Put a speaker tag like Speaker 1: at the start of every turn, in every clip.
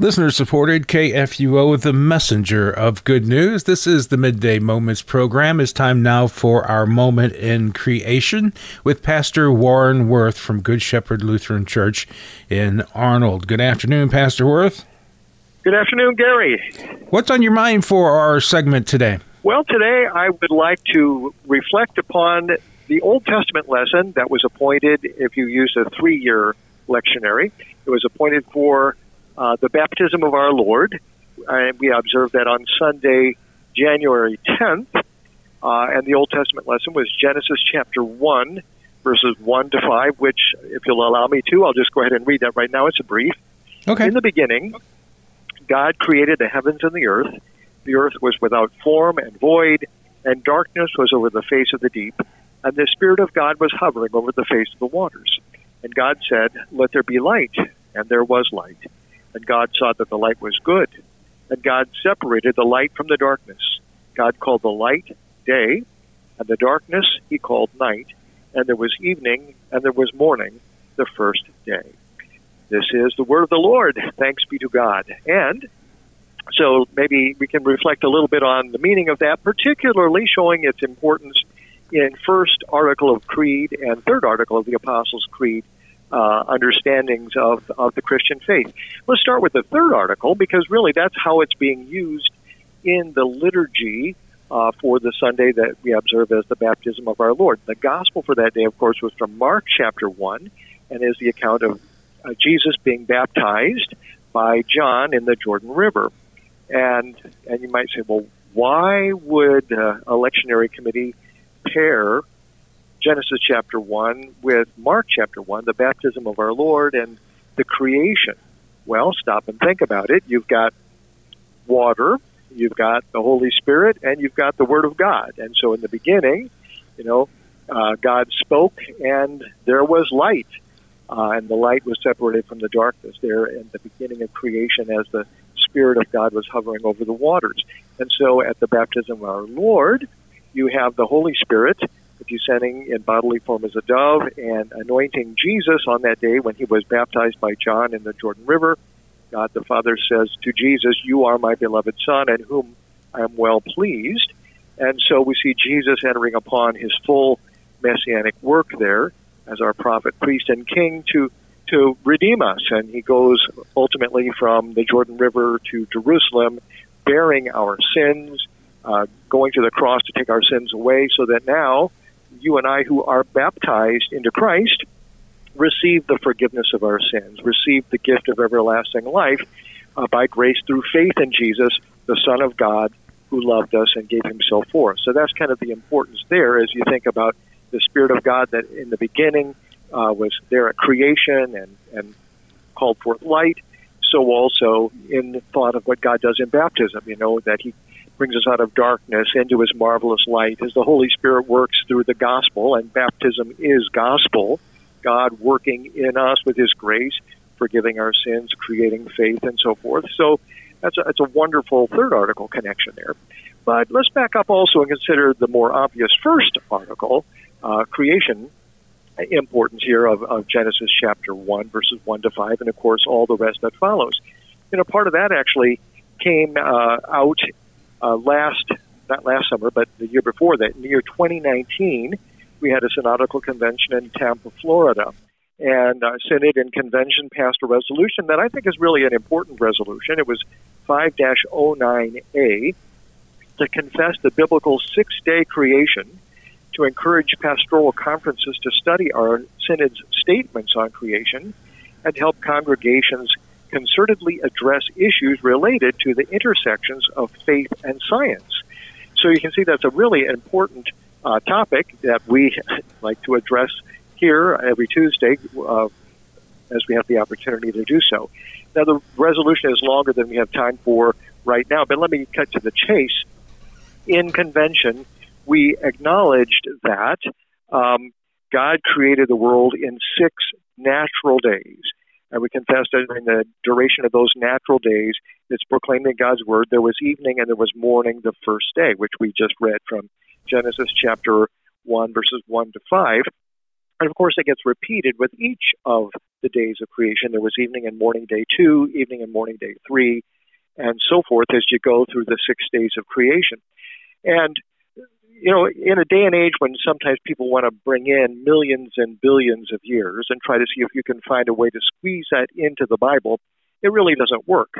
Speaker 1: Listener supported KFUO, the messenger of good news. This is the Midday Moments program. It's time now for our moment in creation with Pastor Warren Woerth from Good Shepherd Lutheran Church in Arnold. Good afternoon, Pastor Woerth.
Speaker 2: Good afternoon, Gary.
Speaker 1: What's on your mind for our segment today?
Speaker 2: Well, today I would like to reflect upon the Old Testament lesson that was appointed if you use a three year lectionary. It was appointed for uh, the baptism of our Lord. And we observed that on Sunday, January 10th. Uh, and the Old Testament lesson was Genesis chapter 1, verses 1 to 5, which, if you'll allow me to, I'll just go ahead and read that right now. It's a brief.
Speaker 1: Okay.
Speaker 2: In the beginning, God created the heavens and the earth. The earth was without form and void, and darkness was over the face of the deep, and the Spirit of God was hovering over the face of the waters. And God said, Let there be light, and there was light. And God saw that the light was good. And God separated the light from the darkness. God called the light day, and the darkness he called night. And there was evening, and there was morning, the first day. This is the word of the Lord. Thanks be to God. And so maybe we can reflect a little bit on the meaning of that, particularly showing its importance in first article of creed and third article of the Apostles' Creed uh, understandings of, of the Christian faith. Let's start with the third article because really that's how it's being used in the liturgy uh, for the Sunday that we observe as the baptism of our Lord. The gospel for that day, of course, was from Mark chapter 1 and is the account of uh, Jesus being baptized by John in the Jordan River. And, and you might say, well, why would uh, a lectionary committee pair Genesis chapter 1 with Mark chapter 1, the baptism of our Lord and the creation. Well, stop and think about it. You've got water, you've got the Holy Spirit, and you've got the Word of God. And so in the beginning, you know, uh, God spoke and there was light. Uh, and the light was separated from the darkness there in the beginning of creation as the Spirit of God was hovering over the waters. And so at the baptism of our Lord, you have the Holy Spirit descending in bodily form as a dove and anointing Jesus on that day when he was baptized by John in the Jordan River. God the Father says to Jesus, You are my beloved Son, in whom I am well pleased. And so we see Jesus entering upon his full messianic work there as our prophet, priest, and king to to redeem us. And he goes ultimately from the Jordan River to Jerusalem, bearing our sins, uh, going to the cross to take our sins away, so that now you and I who are baptized into Christ receive the forgiveness of our sins, receive the gift of everlasting life uh, by grace through faith in Jesus, the Son of God, who loved us and gave himself for us. So that's kind of the importance there as you think about the Spirit of God that in the beginning uh, was there at creation and, and called forth light. So also in thought of what God does in baptism, you know, that he brings us out of darkness into his marvelous light as the Holy Spirit works through the gospel, and baptism is gospel, God working in us with his grace, forgiving our sins, creating faith, and so forth. So that's a, that's a wonderful third article connection there. But let's back up also and consider the more obvious first article, uh, creation importance here of, of Genesis chapter 1, verses 1 to 5, and of course all the rest that follows. You know, part of that actually came uh, out uh, last, not last summer, but the year before that, in the year 2019, we had a synodical convention in Tampa, Florida. And uh, Synod and convention passed a resolution that I think is really an important resolution. It was 5 09A to confess the biblical six day creation, to encourage pastoral conferences to study our Synod's statements on creation, and help congregations concertedly address issues related to the intersections of faith and science. So you can see that's a really important uh, topic that we like to address here every Tuesday uh, as we have the opportunity to do so. Now, the resolution is longer than we have time for right now, but let me cut to the chase. In convention, we acknowledged that um, God created the world in six natural days. And we confess that during the duration of those natural days, it's proclaimed in God's word. There was evening and there was morning the first day, which we just read from Genesis chapter 1, verses 1 to 5. And of course, it gets repeated with each of the days of creation. There was evening and morning day two, evening and morning day three, and so forth as you go through the six days of creation. And you know, in a day and age when sometimes people want to bring in millions and billions of years and try to see if you can find a way to squeeze that into the Bible, it really doesn't work.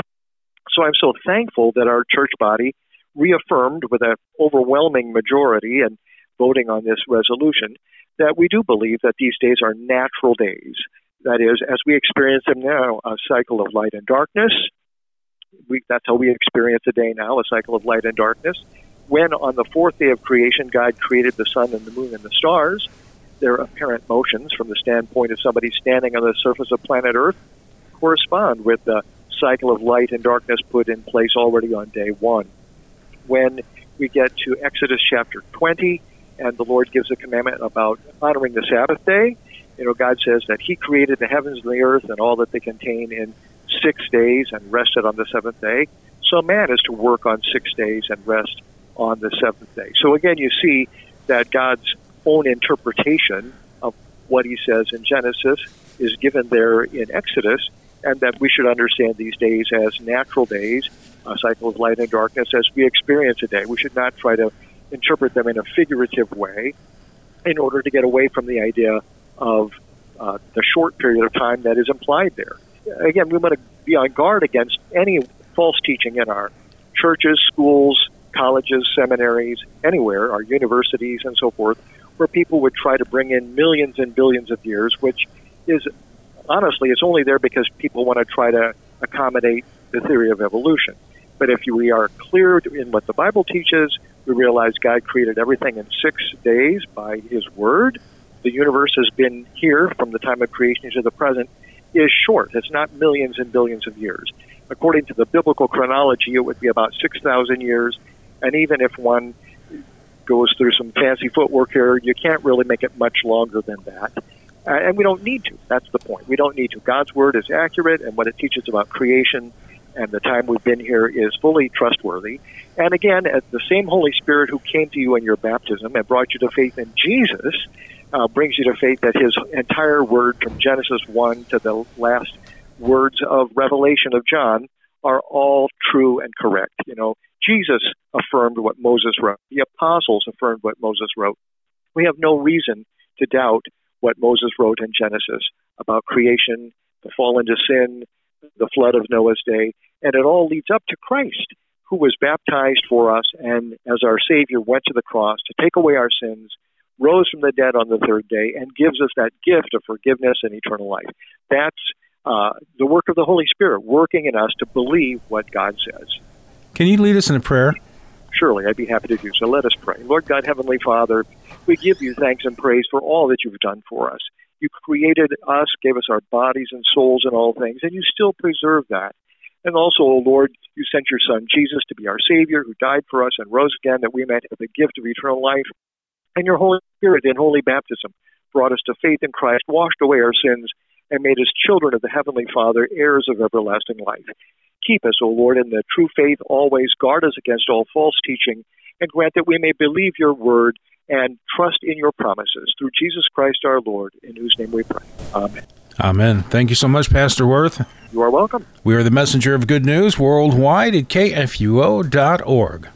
Speaker 2: So I'm so thankful that our church body reaffirmed with an overwhelming majority and voting on this resolution that we do believe that these days are natural days. That is, as we experience them now, a cycle of light and darkness. We, that's how we experience a day now, a cycle of light and darkness when on the fourth day of creation God created the sun and the moon and the stars, their apparent motions from the standpoint of somebody standing on the surface of planet Earth correspond with the cycle of light and darkness put in place already on day one. When we get to Exodus chapter 20, and the Lord gives a commandment about honoring the Sabbath day, you know, God says that He created the heavens and the earth and all that they contain in six days and rested on the seventh day. So man is to work on six days and rest on the seventh day. So again, you see that God's own interpretation of what he says in Genesis is given there in Exodus, and that we should understand these days as natural days, a cycle of light and darkness as we experience a day. We should not try to interpret them in a figurative way in order to get away from the idea of uh, the short period of time that is implied there. Again, we want to be on guard against any false teaching in our churches, schools, colleges, seminaries, anywhere, our universities, and so forth, where people would try to bring in millions and billions of years, which is honestly, it's only there because people want to try to accommodate the theory of evolution. But if we are clear in what the Bible teaches, we realize God created everything in six days by His Word. The universe has been here from the time of creation to the present is short. It's not millions and billions of years. According to the biblical chronology, it would be about 6,000 years and even if one goes through some fancy footwork here, you can't really make it much longer than that. Uh, and we don't need to. That's the point. We don't need to. God's word is accurate, and what it teaches about creation and the time we've been here is fully trustworthy. And again, the same Holy Spirit who came to you in your baptism and brought you to faith in Jesus uh, brings you to faith that His entire word from Genesis 1 to the last words of Revelation of John are all true and correct. You know, Jesus affirmed what Moses wrote. The apostles affirmed what Moses wrote. We have no reason to doubt what Moses wrote in Genesis about creation, the fall into sin, the flood of Noah's day, and it all leads up to Christ, who was baptized for us and as our Savior went to the cross to take away our sins, rose from the dead on the third day, and gives us that gift of forgiveness and eternal life. That's uh, the work of the Holy Spirit working in us to believe what God says.
Speaker 1: Can you lead us in a prayer?
Speaker 2: Surely, I'd be happy to do so. Let us pray. Lord God, Heavenly Father, we give you thanks and praise for all that you've done for us. You created us, gave us our bodies and souls and all things, and you still preserve that. And also, O Lord, you sent your Son Jesus to be our Savior, who died for us and rose again that we might have the gift of eternal life. And your Holy Spirit in holy baptism brought us to faith in Christ, washed away our sins, and made us children of the Heavenly Father, heirs of everlasting life. Keep us, O Lord, in the true faith always. Guard us against all false teaching, and grant that we may believe your word and trust in your promises. Through Jesus Christ our Lord, in whose name we pray. Amen.
Speaker 1: Amen. Thank you so much, Pastor Woerth.
Speaker 2: You are welcome.
Speaker 1: We are the messenger of good news worldwide at kfuo.org.